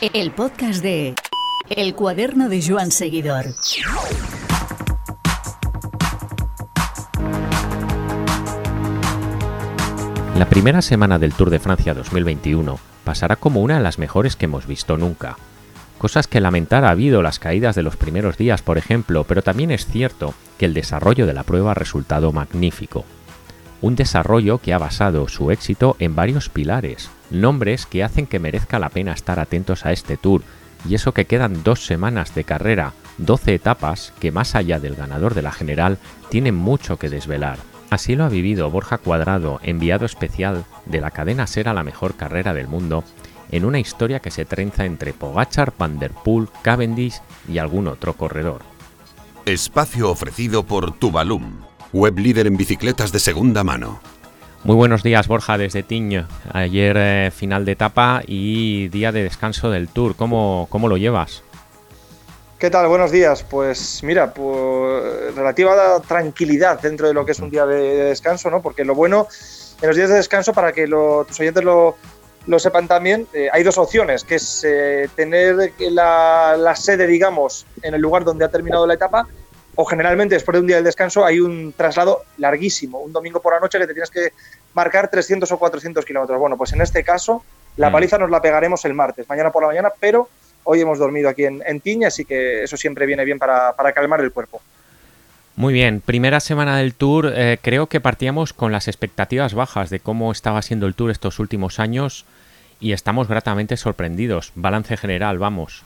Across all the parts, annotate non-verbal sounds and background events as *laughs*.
El podcast de El cuaderno de Joan Seguidor. La primera semana del Tour de Francia 2021 pasará como una de las mejores que hemos visto nunca. Cosas que lamentar ha habido las caídas de los primeros días, por ejemplo, pero también es cierto que el desarrollo de la prueba ha resultado magnífico. Un desarrollo que ha basado su éxito en varios pilares, nombres que hacen que merezca la pena estar atentos a este tour, y eso que quedan dos semanas de carrera, 12 etapas que más allá del ganador de la general tienen mucho que desvelar. Así lo ha vivido Borja Cuadrado, enviado especial de la cadena Ser a la mejor carrera del mundo, en una historia que se trenza entre Pogachar, Van der Poel, Cavendish y algún otro corredor. Espacio ofrecido por Tubalum, web líder en bicicletas de segunda mano. Muy buenos días Borja desde Tiño. Ayer eh, final de etapa y día de descanso del Tour. ¿Cómo, cómo lo llevas? ¿Qué tal? Buenos días. Pues mira, pues, relativa tranquilidad dentro de lo que es un día de, descanso, ¿no? Porque lo bueno en los días de descanso, para que tus oyentes lo, sepan también, eh, hay dos opciones, que es eh, tener la, la, sede, digamos, en el lugar donde ha terminado la etapa, o generalmente después de un día de descanso hay un traslado larguísimo, un domingo por la noche que te tienes que marcar 300 o 400 kilómetros. Bueno, pues en este caso la mm. paliza nos la pegaremos el martes, mañana por la mañana, pero Hoy hemos dormido aquí en, Tiña, así que eso siempre viene bien para, calmar el cuerpo. Muy bien, primera semana del Tour, eh, creo que partíamos con las expectativas bajas de cómo estaba siendo el Tour estos últimos años y estamos gratamente sorprendidos. Balance general, vamos.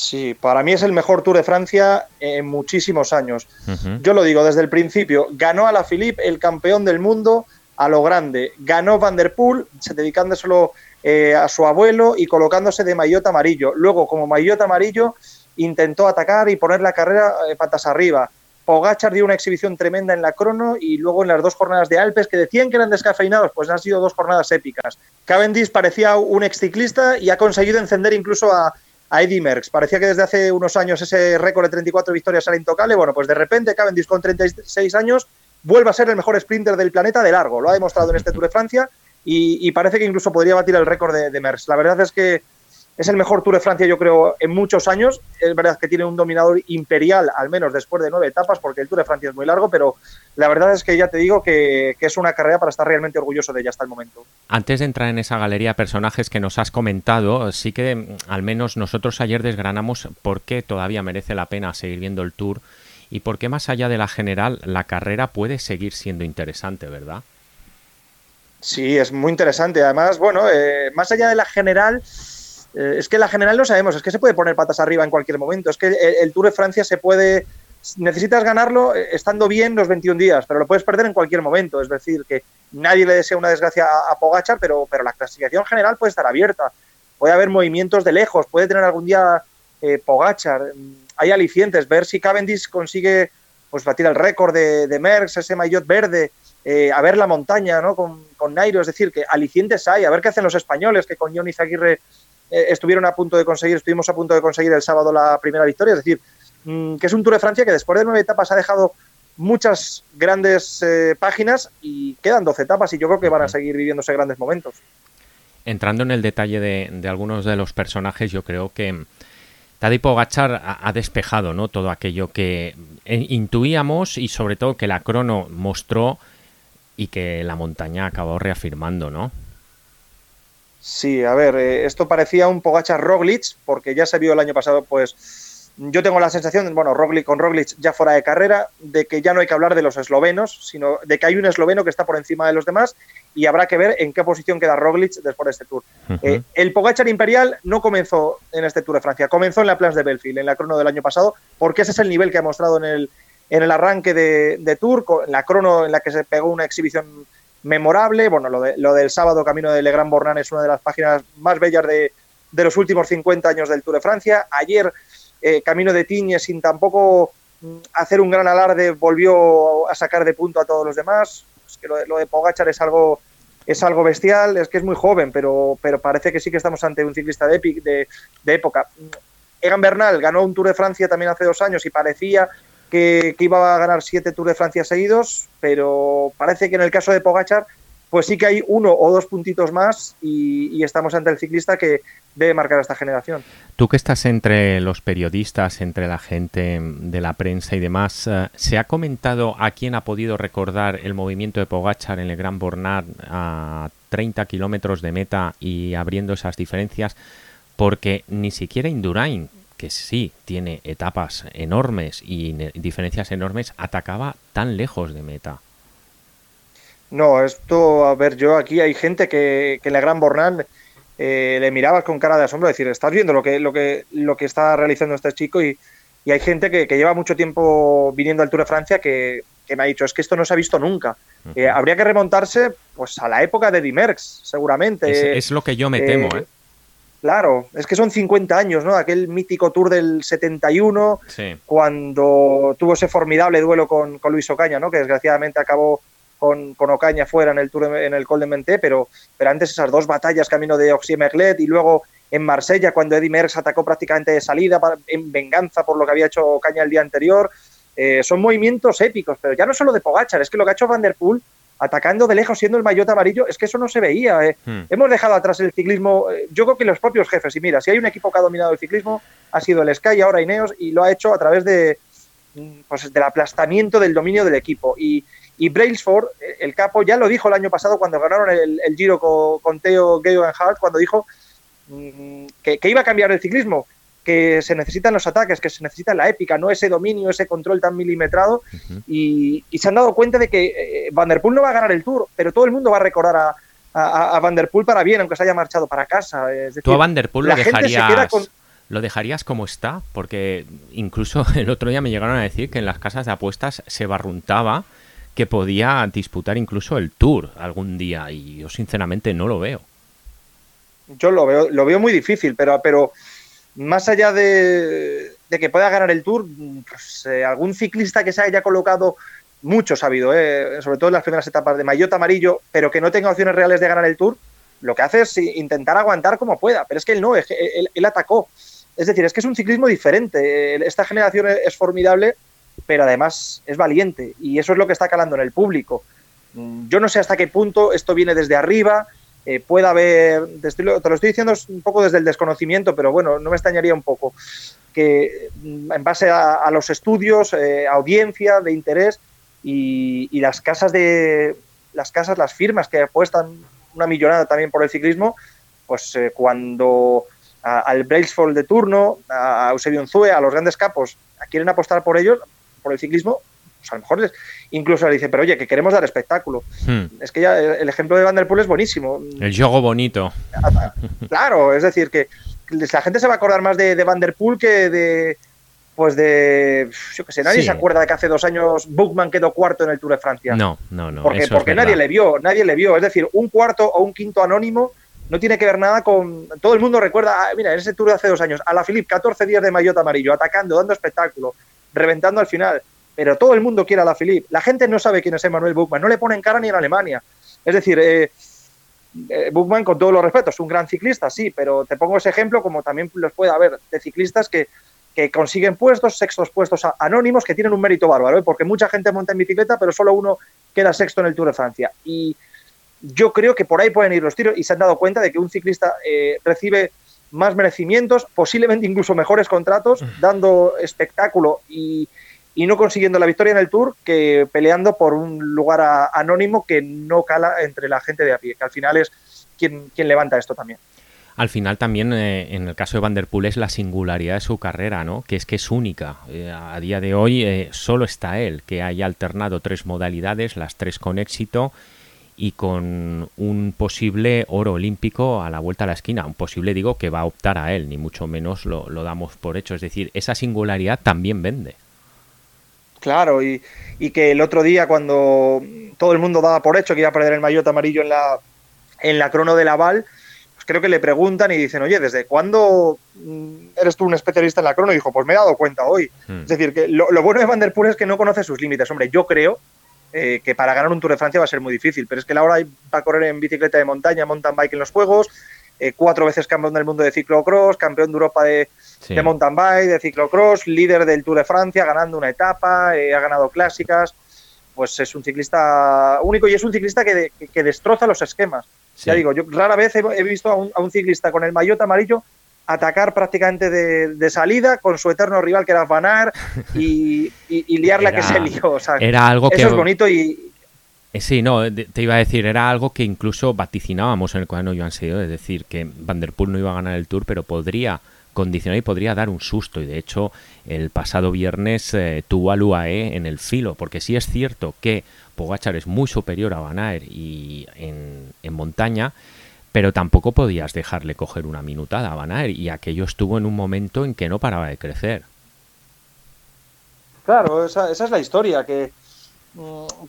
Sí, para mí es el mejor Tour de Francia en muchísimos años. Yo lo digo desde el principio, ganó a la Philippe el campeón del mundo a lo grande, ganó Van der Poel, dedicándoselo eh, a su abuelo y colocándose de maillot amarillo. Luego, como maillot amarillo, intentó atacar y poner la carrera eh, patas arriba. Pogachar dio una exhibición tremenda en la crono y luego en las dos jornadas de Alpes que decían que eran descafeinados, pues han sido dos jornadas épicas. Cavendish parecía un exciclista y ha conseguido encender incluso a, a Eddie Merckx. Parecía que desde hace unos años ese récord de 34 victorias era intocable. Bueno, pues de repente Cavendish con 36 años vuelve a ser el mejor sprinter del planeta de largo. Lo ha demostrado en este Tour de Francia y, parece que incluso podría batir el récord de, de La verdad es que es el mejor Tour de Francia, yo creo, en muchos años. Es verdad que tiene un dominador imperial, al menos después de nueve etapas, porque el Tour de Francia es muy largo, pero la verdad es que ya te digo que, es una carrera para estar realmente orgulloso de ella hasta el momento. Antes de entrar en esa galería de personajes que nos has comentado, sí que al menos nosotros ayer desgranamos por qué todavía merece la pena seguir viendo el Tour y por qué más allá de la general la carrera puede seguir siendo interesante, ¿verdad? Sí, es muy interesante. Además, bueno, eh, más allá de la general, eh, es que la general no sabemos, es que se puede poner patas arriba en cualquier momento. Es que el, Tour de Francia se puede. Necesitas ganarlo eh, estando bien los 21 días, pero lo puedes perder en cualquier momento. Es decir, que nadie le desea una desgracia a, Pogachar, pero, pero la clasificación general puede estar abierta. Puede haber movimientos de lejos, puede tener algún día Pogachar. Hay alicientes, ver si Cavendish consigue pues batir el récord de, de Merckx, ese maillot verde eh, a ver la montaña ¿no? con, con, Nairo, es decir, que alicientes hay, a ver qué hacen los españoles, que con Johnny Zaguirre eh, estuvieron a punto de conseguir, estuvimos a punto de conseguir el sábado la primera victoria, es decir, mm, que es un Tour de Francia que después de nueve etapas ha dejado muchas grandes eh, páginas y quedan doce etapas y yo creo que van a seguir viviéndose grandes momentos. Entrando en el detalle de, algunos de los personajes, yo creo que Tadej Pogacar ha, ha despejado ¿no? todo aquello que intuíamos y sobre todo que la crono mostró y que la montaña acabó reafirmando, ¿no? Sí, a ver, eh, esto parecía un Pogachar Roglic, porque ya se vio el año pasado, pues yo tengo la sensación, bueno, Roglic con Roglic ya fuera de carrera, de que ya no hay que hablar de los eslovenos, sino de que hay un esloveno que está por encima de los demás y habrá que ver en qué posición queda Roglic después de este Tour. Eh, el Pogachar Imperial no comenzó en este Tour de Francia, comenzó en la Place de Belfield, en la crono del año pasado, porque ese es el nivel que ha mostrado en el, en el arranque de, de Tour, en la crono en la que se pegó una exhibición memorable. Bueno, lo, de, lo del sábado Camino de Legrand Bornán es una de las páginas más bellas de, de los últimos 50 años del Tour de Francia. Ayer, eh, Camino de Tiñe, sin tampoco mm, hacer un gran alarde, volvió a sacar de punto a todos los demás. Es que lo, de, lo de Pogachar es algo, es algo bestial, es que es muy joven, pero, pero parece que sí que estamos ante un ciclista de, de, de época. Egan Bernal ganó un Tour de Francia también hace dos años y parecía que, iba a ganar siete Tours de Francia seguidos, pero parece que en el caso de Pogachar pues sí que hay uno o dos puntitos más y, estamos ante el ciclista que debe marcar a esta generación. Tú que estás entre los periodistas, entre la gente de la prensa y demás, eh, ¿se ha comentado a quién ha podido recordar el movimiento de Pogachar en el Gran Bornard a 30 kilómetros de meta y abriendo esas diferencias? Porque ni siquiera Indurain, que sí tiene etapas enormes y diferencias enormes, atacaba tan lejos de meta. No, esto, a ver, yo aquí hay gente que, que en la Gran Bornán eh, le mirabas con cara de asombro, decir, estás viendo lo que, lo que, lo que está realizando este chico y, hay gente que, lleva mucho tiempo viniendo al Tour de Francia que, me ha dicho, es que esto no se ha visto nunca. Eh, habría que remontarse pues a la época de Dimerx, seguramente. Es, lo que yo me temo, ¿eh? Claro, es que son 50 años, ¿no? Aquel mítico Tour del 71, cuando tuvo ese formidable duelo con, con Luis Ocaña, ¿no? Que desgraciadamente acabó con, Ocaña fuera en el Tour en el Col de Menté, pero, pero antes esas dos batallas camino de Oxy Merlet y luego en Marsella cuando Eddie Merckx atacó prácticamente de salida en venganza por lo que había hecho Ocaña el día anterior. Eh, son movimientos épicos, pero ya no solo de Pogachar, es que lo que ha hecho Van der Poel atacando de lejos siendo el maillot amarillo, es que eso no se veía. Eh. Hmm. Hemos dejado atrás el ciclismo, eh, yo creo que los propios jefes, y mira, si hay un equipo que ha dominado el ciclismo, ha sido el Sky, ahora Ineos, y lo ha hecho a través de, mm, pues, del aplastamiento del dominio del equipo. Y, y Brailsford, eh, el capo, ya lo dijo el año pasado cuando ganaron el, Giro con, Theo Geoghegan cuando dijo mm, que, iba a cambiar el ciclismo, que se necesitan los ataques, que se necesita la épica, no ese dominio, ese control tan milimetrado. y, se han dado cuenta de que eh, Van Der Poel no va a ganar el Tour, pero todo el mundo va a recordar a, a, Van Der Poel para bien, aunque se haya marchado para casa. Es Tú a Van Der Poel lo dejarías, lo dejarías como está, porque incluso *laughs* el otro día me llegaron a decir que en las casas de apuestas se barruntaba que podía disputar incluso el Tour algún día y yo sinceramente no lo veo. Yo lo veo, lo veo muy difícil, pero, pero más allá de, que pueda ganar el Tour, pues, eh, algún ciclista que se haya colocado, muchos ha habido, eh, sobre todo en las primeras etapas de maillot amarillo, pero que no tenga opciones reales de ganar el Tour, lo que hace es intentar aguantar como pueda, pero es que él no, él atacó. Es decir, es que es un ciclismo diferente. Esta generación es formidable pero además es valiente y eso es lo que está calando en el público. Mm, yo no sé hasta qué punto esto viene desde arriba, eh, puede haber, te lo estoy diciendo un poco desde el desconocimiento, pero bueno, no me extrañaría un poco que mm, en base a, los estudios, eh, audiencia, de interés y, las casas de las casas, las firmas que apuestan una millonada también por el ciclismo, pues eh, cuando al Brailsford de turno, a Eusebio Unzue, a los grandes capos, quieren apostar por ellos, por el ciclismo, pues a lo mejor incluso le dice, pero oye, que queremos dar espectáculo. Hmm. Es que ya el ejemplo de Van der Poel es buenísimo. El juego bonito. *laughs* Claro, es decir, que la gente se va a acordar más de, de Van der Poel que de pues de yo qué sé, nadie se acuerda de que hace dos años Bookman quedó cuarto en el Tour de Francia. No, no, no. Porque, porque nadie le vio, nadie le vio. Es decir, un cuarto o un quinto anónimo no tiene que ver nada con. Todo el mundo recuerda, ah, mira, en ese Tour de hace dos años, a la Philippe, 14 días de maillot amarillo, atacando, dando espectáculo, reventando al final. Pero todo el mundo quiere a la Philippe. La gente no sabe quién es Emmanuel Buchmann, no le ponen cara ni en Alemania. Es decir, eh, eh, Buchmann, con todos los respetos, es un gran ciclista, sí, pero te pongo ese ejemplo como también los puede haber de ciclistas que, que consiguen puestos, sextos puestos anónimos, que tienen un mérito bárbaro, ¿eh? porque mucha gente monta en bicicleta, pero solo uno queda sexto en el Tour de Francia. Y yo creo que por ahí pueden ir los tiros y se han dado cuenta de que un ciclista recibe más merecimientos, posiblemente incluso mejores contratos, dando espectáculo y, no consiguiendo la victoria en el Tour que peleando por un lugar anónimo que no cala entre la gente de a pie, que al final es quien, quien levanta esto también. Al final también eh, en el caso de Van der Poel es la singularidad de su carrera, ¿no? Que es que es única. Eh, a día de hoy eh, solo está él, que haya alternado tres modalidades, las tres con éxito y con un posible oro olímpico a la vuelta a la esquina. Un posible, digo, que va a optar a él, ni mucho menos lo, damos por hecho. Es decir, esa singularidad también vende. Claro, y, que el otro día cuando todo el mundo daba por hecho que iba a perder el maillot amarillo en la, en la crono de Laval, pues creo que le preguntan y dicen, oye, ¿desde cuándo mm, eres tú un especialista en la crono? Y dijo, pues me he dado cuenta hoy. Hmm. Es decir, que lo, lo, bueno de Van der Poel es que no conoce sus límites. Hombre, yo creo eh, que para ganar un Tour de Francia va a ser muy difícil. Pero es que Laura va a correr en bicicleta de montaña, mountain bike en los Juegos, eh, cuatro veces campeón del mundo de ciclocross, campeón de Europa de, mountain bike, de ciclocross, líder del Tour de Francia, ganando una etapa, eh, ha ganado clásicas. pues es un ciclista único y es un ciclista que, que, destroza los esquemas. Ya digo, yo rara vez he, visto a un, ciclista con el maillot amarillo atacar prácticamente de, salida con su eterno rival que era Van y, y, liar la que se lió. era algo eso es bonito y... Eh, sí, no, te iba a decir, era algo que incluso vaticinábamos en el cuaderno Joan Seguido, es decir, que Van Der Poel no iba a ganar el Tour, pero podría condicionar y podría dar un susto. Y de hecho, el pasado viernes eh, tuvo al UAE en el filo, porque sí es cierto que Pogachar es muy superior a Van Aert y en, montaña, pero tampoco podías dejarle coger una minutada a Van Aert y aquello estuvo en un momento en que no paraba de crecer. Claro, esa, es la historia, que,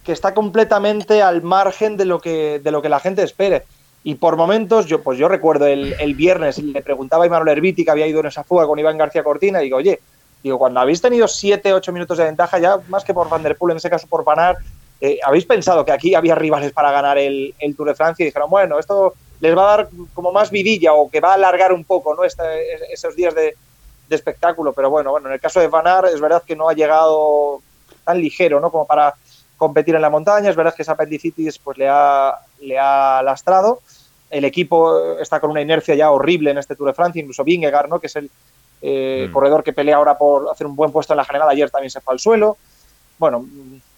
que, está completamente al margen de lo que, de lo que la gente espere. Y por momentos, yo, pues yo recuerdo el, el viernes, le preguntaba a Imanol Herbiti que había ido en esa fuga con Iván García Cortina, y digo, oye, digo, cuando habéis tenido 7, 8 minutos de ventaja, ya más que por Van Der Poel, en ese caso por Panar, eh, ¿habéis pensado que aquí había rivales para ganar el, el Tour de Francia? Y dijeron, bueno, esto les va a dar como más vidilla o que va a alargar un poco ¿no? esos días de, espectáculo. Pero bueno, bueno, en el caso de Van es verdad que no ha llegado tan ligero ¿no? como para competir en la montaña. Es verdad que esa apendicitis pues, le, ha, le ha lastrado. El equipo está con una inercia ya horrible en este Tour de Francia, incluso Vingegaard, ¿no? que es el eh, mm. corredor que pelea ahora por hacer un buen puesto en la general. Ayer también se fue al suelo. Bueno,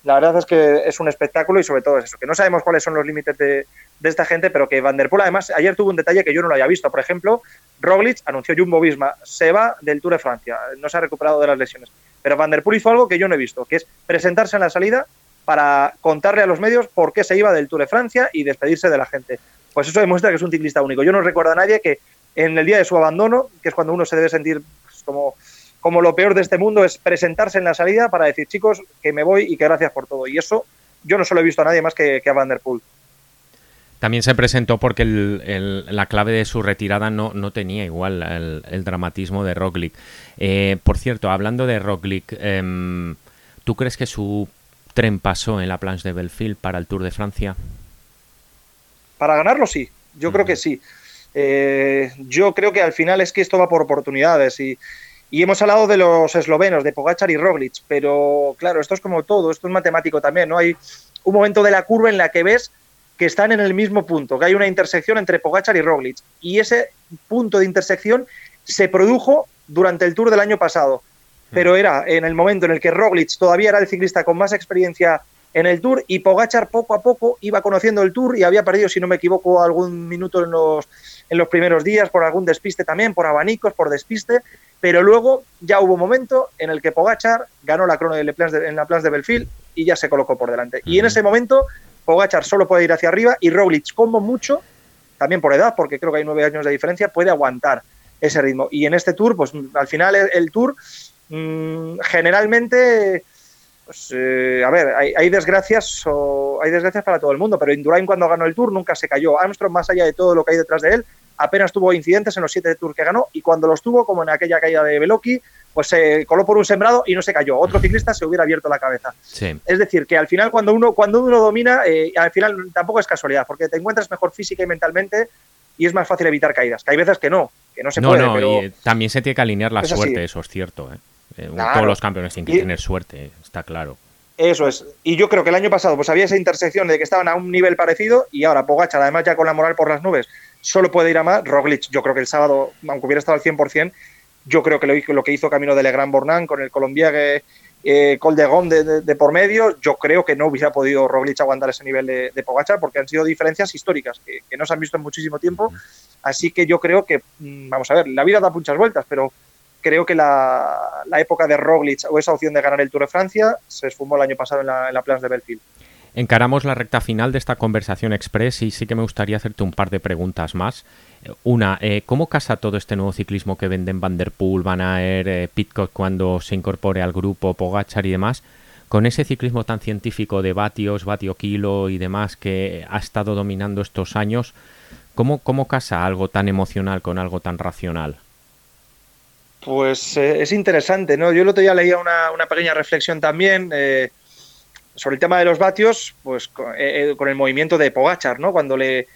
la verdad es que es un espectáculo y sobre todo es eso, que no sabemos cuáles son los límites de, esta gente, pero que Van Der Poel además ayer tuvo un detalle que yo no lo había visto. Por ejemplo, Roglic anunció Jumbo Visma, se va del Tour de Francia, no se ha recuperado de las lesiones. Pero Van Der Poel hizo algo que yo no he visto, que es presentarse en la salida para contarle a los medios por qué se iba del Tour de Francia y despedirse de la gente. Pues eso demuestra que es un ciclista único. Yo no recuerdo a nadie que en el día de su abandono, que es cuando uno se debe sentir pues, como como lo peor de este mundo es presentarse en la salida para decir, chicos, que me voy y que gracias por todo. Y eso yo no solo he visto a nadie más que, a Van Der Poel. También se presentó porque la clave de su retirada no, no tenía igual el, dramatismo de Roglic. Eh, por cierto, hablando de Roglic, em, ¿tú crees que su tren pasó en la planche de Belfield para el Tour de Francia? Para ganarlo sí, yo creo que sí. Eh, yo creo que al final es que esto va por oportunidades y, y hemos hablado de los eslovenos, de Pogachar y Roglic, pero claro, esto es como todo, esto es matemático también, ¿no? Hay un momento de la curva en la que ves que están en el mismo punto, que hay una intersección entre Pogachar y Roglic, y ese punto de intersección se produjo durante el Tour del año pasado, pero era en el momento en el que Roglic todavía era el ciclista con más experiencia en el Tour y Pogachar poco a poco iba conociendo el Tour y había perdido, si no me equivoco, algún minuto en los, en los primeros días por algún despiste también, por abanicos, por despiste, pero luego ya hubo un momento en el que Pogachar ganó la crono de en la Place de Belfield y ya se colocó por delante. Y en ese momento Pogachar solo puede ir hacia arriba y Roglic como mucho, también por edad, porque creo que hay nueve años de diferencia, puede aguantar ese ritmo. Y en este tour, pues al final el, tour mm, generalmente, pues, eh, a ver, hay, desgracias o hay desgracias para todo el mundo, pero Indurain cuando ganó el tour nunca se cayó. Armstrong, más allá de todo lo que hay detrás de él, apenas tuvo incidentes en los siete Tours que ganó y cuando los tuvo, como en aquella caída de Beloki, pues se coló por un sembrado y no se cayó. Otro ciclista se hubiera abierto la cabeza. Es decir, que al final cuando uno, cuando uno domina, eh, al final tampoco es casualidad, porque te encuentras mejor física y mentalmente y es más fácil evitar caídas. Que hay veces que no, que no se puede. No, y también se tiene que alinear la suerte, eso es cierto. ¿eh? Eh, todos los campeones tienen que tener suerte, está claro. Eso es. Y yo creo que el año pasado pues había esa intersección de que estaban a un nivel parecido y ahora Pogacha, además ya con la moral por las nubes, solo puede ir a más. Roglic, yo creo que el sábado, aunque hubiera estado al 100%, yo creo que lo, que hizo Camino de Legrand Bornán con el colombiague eh, Col de, de, por medio, yo creo que no hubiera podido Roglic aguantar ese nivel de, de Pogacar porque han sido diferencias históricas que, no se han visto en muchísimo tiempo. Así que yo creo que, mm, vamos a ver, la vida da muchas vueltas, pero creo que la, época de Roglic o esa opción de ganar el Tour de Francia se esfumó el año pasado en la, en la Plans de Belfield. Encaramos la recta final de esta conversación express y sí que me gustaría hacerte un par de preguntas más. Una, eh, ¿cómo casa todo este nuevo ciclismo que venden Van Der Van Aert, eh, Pitcock cuando se incorpore al grupo, Pogachar y demás, con ese ciclismo tan científico de vatios, vatio kilo y demás que ha estado dominando estos años? ¿Cómo, cómo casa algo tan emocional con algo tan racional? Pues eh, es interesante, ¿no? Yo el otro día leía una, una pequeña reflexión también sobre el tema de los vatios, pues eh, eh, con, el movimiento de Pogachar, ¿no? Cuando le,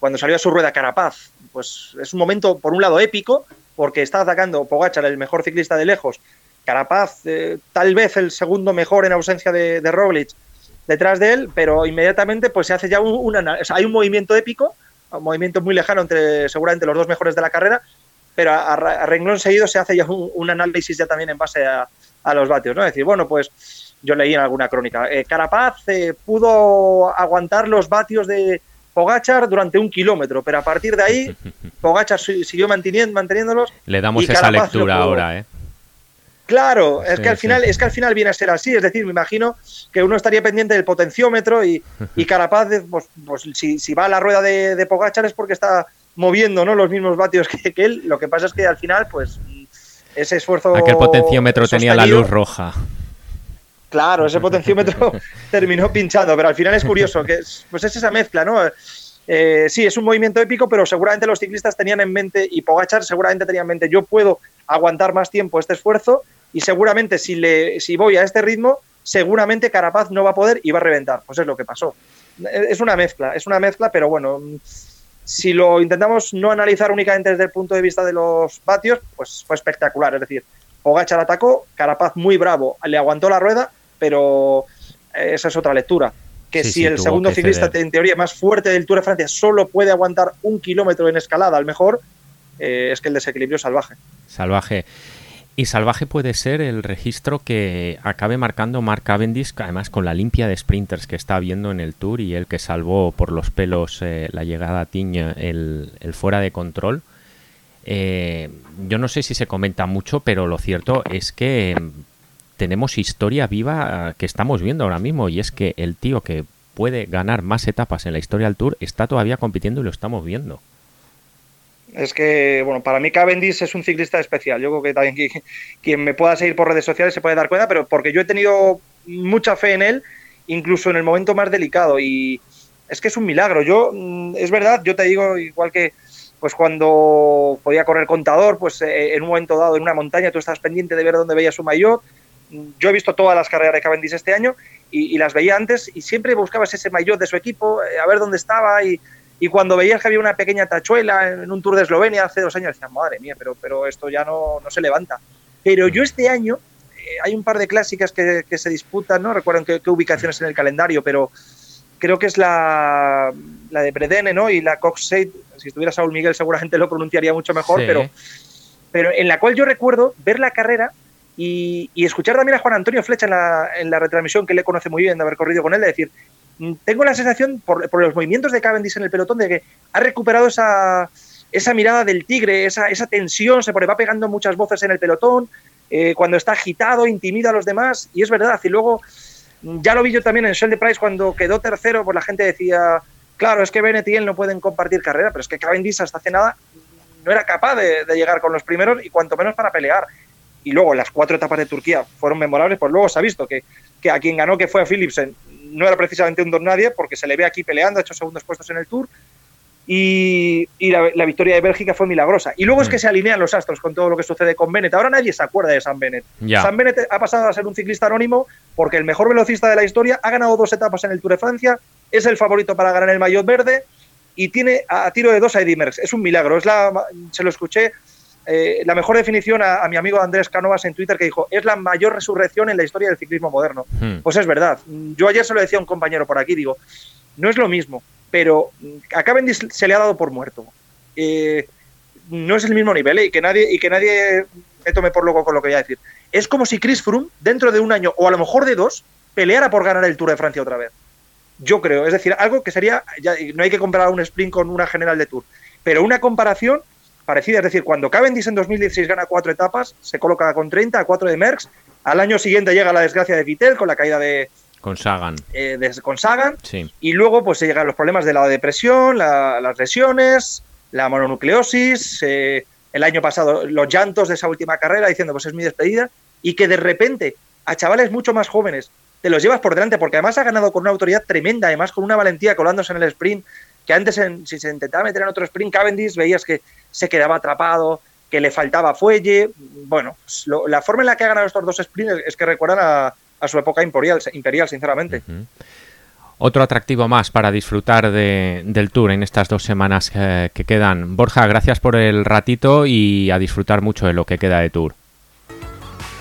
cuando salió a su rueda Carapaz, pues es un momento por un lado épico porque está atacando Pogachar, el mejor ciclista de lejos, Carapaz, tal vez el segundo mejor en ausencia de, de detrás de él, pero inmediatamente pues se hace ya un, hay un movimiento épico, un movimiento muy lejano entre seguramente los dos mejores de la carrera, pero a, renglón seguido se hace ya un, análisis ya también en base a, los vatios, ¿no? Es decir, bueno, pues yo leí en alguna crónica, eh, Carapaz eh, pudo aguantar los vatios de Pogachar durante un kilómetro, pero a partir de ahí *laughs* Pogachar siguió manteniendo, manteniéndolos. Le damos esa lectura ahora, ¿eh? Claro, es que al final, es que al final viene a ser así. Es decir, me imagino que uno estaría pendiente del potenciómetro y, y *laughs* Carapaz, pues, pues si, va a la rueda de, de, Pogachar es porque está moviendo ¿no? los mismos vatios *laughs* que, él. Lo que pasa es que al final, pues, ese esfuerzo. Aquel potenciómetro tenía la luz roja. Claro, ese potenciómetro *laughs* terminó pinchando, pero al final es curioso, que es, pues es esa mezcla, ¿no? Eh, sí, es un movimiento épico, pero seguramente los ciclistas tenían en mente, y Pogachar seguramente tenía en mente, yo puedo aguantar más tiempo este esfuerzo y seguramente si, le, si voy a este ritmo, seguramente Carapaz no va a poder y va a reventar. Pues es lo que pasó. Es una mezcla, es una mezcla, pero bueno, si lo intentamos no analizar únicamente desde el punto de vista de los vatios, pues fue espectacular. Es decir, Pogachar atacó, Carapaz muy bravo, le aguantó la rueda, pero esa es otra lectura. Que si el segundo ciclista, en teoría, más fuerte del Tour de Francia, solo puede aguantar un kilómetro en escalada, al mejor, eh, es que el desequilibrio es salvaje. Salvaje. Y salvaje puede ser el registro que acabe marcando Mark Cavendish, además con la limpia de sprinters que está viendo en el Tour y el que salvó por los pelos eh, la llegada a Tiña, el, fuera de control. Eh, yo no sé si se comenta mucho, pero lo cierto es que tenemos historia viva que estamos viendo ahora mismo y es que el tío que puede ganar más etapas en la historia del Tour está todavía compitiendo y lo estamos viendo. Es que, bueno, para mí Cavendish es un ciclista especial. Yo creo que también quien me pueda seguir por redes sociales se puede dar cuenta, pero porque yo he tenido mucha fe en él, incluso en el momento más delicado. Y es que es un milagro. Yo, mm, es verdad, yo te digo, igual que pues cuando podía correr contador, pues eh, en un momento dado en una montaña tú estás pendiente de ver dónde veía su maillot. Yo he visto todas las carreras de Cavendish este año y, las veía antes y siempre buscabas ese maillot de su equipo, eh, a ver dónde estaba y y cuando veías que había una pequeña tachuela en un Tour de Eslovenia hace dos años, decías, madre mía, pero, pero esto ya no, no se levanta. Pero yo este año, eh, hay un par de clásicas que, que se disputan, no recuerdo qué, qué, ubicaciones en el calendario, pero creo que es la, la de Bredene ¿no? y la Coxade. Si estuviera Saúl Miguel seguramente lo pronunciaría mucho mejor, pero, pero en la cual yo recuerdo ver la carrera y, y, escuchar también a Juan Antonio Flecha en la, en la retransmisión, que le conoce muy bien de haber corrido con él, de decir, Mm, tengo la sensación, por, los movimientos de Cavendish en el pelotón, de que ha recuperado esa, esa mirada del tigre, esa, esa tensión, se va pegando muchas voces en el pelotón, eh, cuando está agitado, intimida a los demás, y es verdad. Y luego, mm, ya lo vi yo también en Shell de Price, cuando quedó tercero, pues la gente decía, claro, es que Bennett y él no pueden compartir carrera, pero es que Cavendish hasta hace nada no era capaz de, llegar con los primeros y cuanto menos para pelear. Y luego las cuatro etapas de Turquía fueron memorables, pues luego se ha visto que, que a quien ganó, que fue a Philipsen, no era precisamente un don nadie, porque se le ve aquí peleando, ha hecho segundos puestos en el Tour. Y, la, victoria de Bélgica fue milagrosa. Y luego es que mm. se alinean los astros con todo lo que sucede con Bennett. Ahora nadie se acuerda de Sam Bennett. Sam Bennett ha pasado a ser un ciclista anónimo porque el mejor velocista de la historia ha ganado dos etapas en el Tour de Francia, es el favorito para ganar el maillot verde y tiene a, tiro de dos a Eddy Merckx. Es un milagro. Es la, se lo escuché eh, la mejor definición a, mi amigo Andrés Canovas en Twitter que dijo, es la mayor resurrección en la historia del ciclismo moderno. Hmm. Pues es verdad. Yo ayer se lo decía a un compañero por aquí, digo, no es lo mismo, pero a Cavendish se le ha dado por muerto. Eh, no es el mismo nivel eh, y que nadie y que nadie me tome por loco con lo que voy a decir. Es como si Chris Froome dentro de un año o a lo mejor de dos peleara por ganar el Tour de Francia otra vez. Yo creo, es decir, algo que sería no hay que comparar un sprint con una general de Tour, pero una comparación parecida. Es decir, cuando Cavendish en 2016 gana cuatro etapas, se coloca con 30 a 4 de Merckx. Al año siguiente llega la desgracia de Vittel con la caída de. Con Sagan. Eh, con Sagan. Y luego, pues se llegan los problemas de la depresión, las lesiones, la mononucleosis. Eh, el año pasado, los llantos de esa última carrera diciendo, pues es mi despedida. Y que de repente, a chavales mucho más jóvenes, te los llevas por delante, porque además ha ganado con una autoridad tremenda, además con una valentía colándose en el sprint, que antes si se intentaba meter en otro sprint Cavendish veías que se quedaba atrapado, que le faltaba fuelle. Bueno, pues la forma en la que ha ganado estos dos sprints es que recuerdan a, su época imperial, imperial sinceramente. Otro atractivo más para disfrutar del tour en estas dos semanas que, que, quedan. Borja, gracias por el ratito y a disfrutar mucho de lo que queda de tour.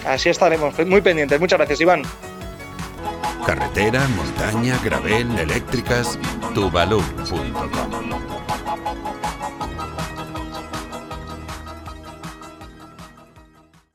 Así estaremos, muy pendientes. Muchas gracias, Iván. Carretera, montaña, gravel, eléctricas, tuvalu.com.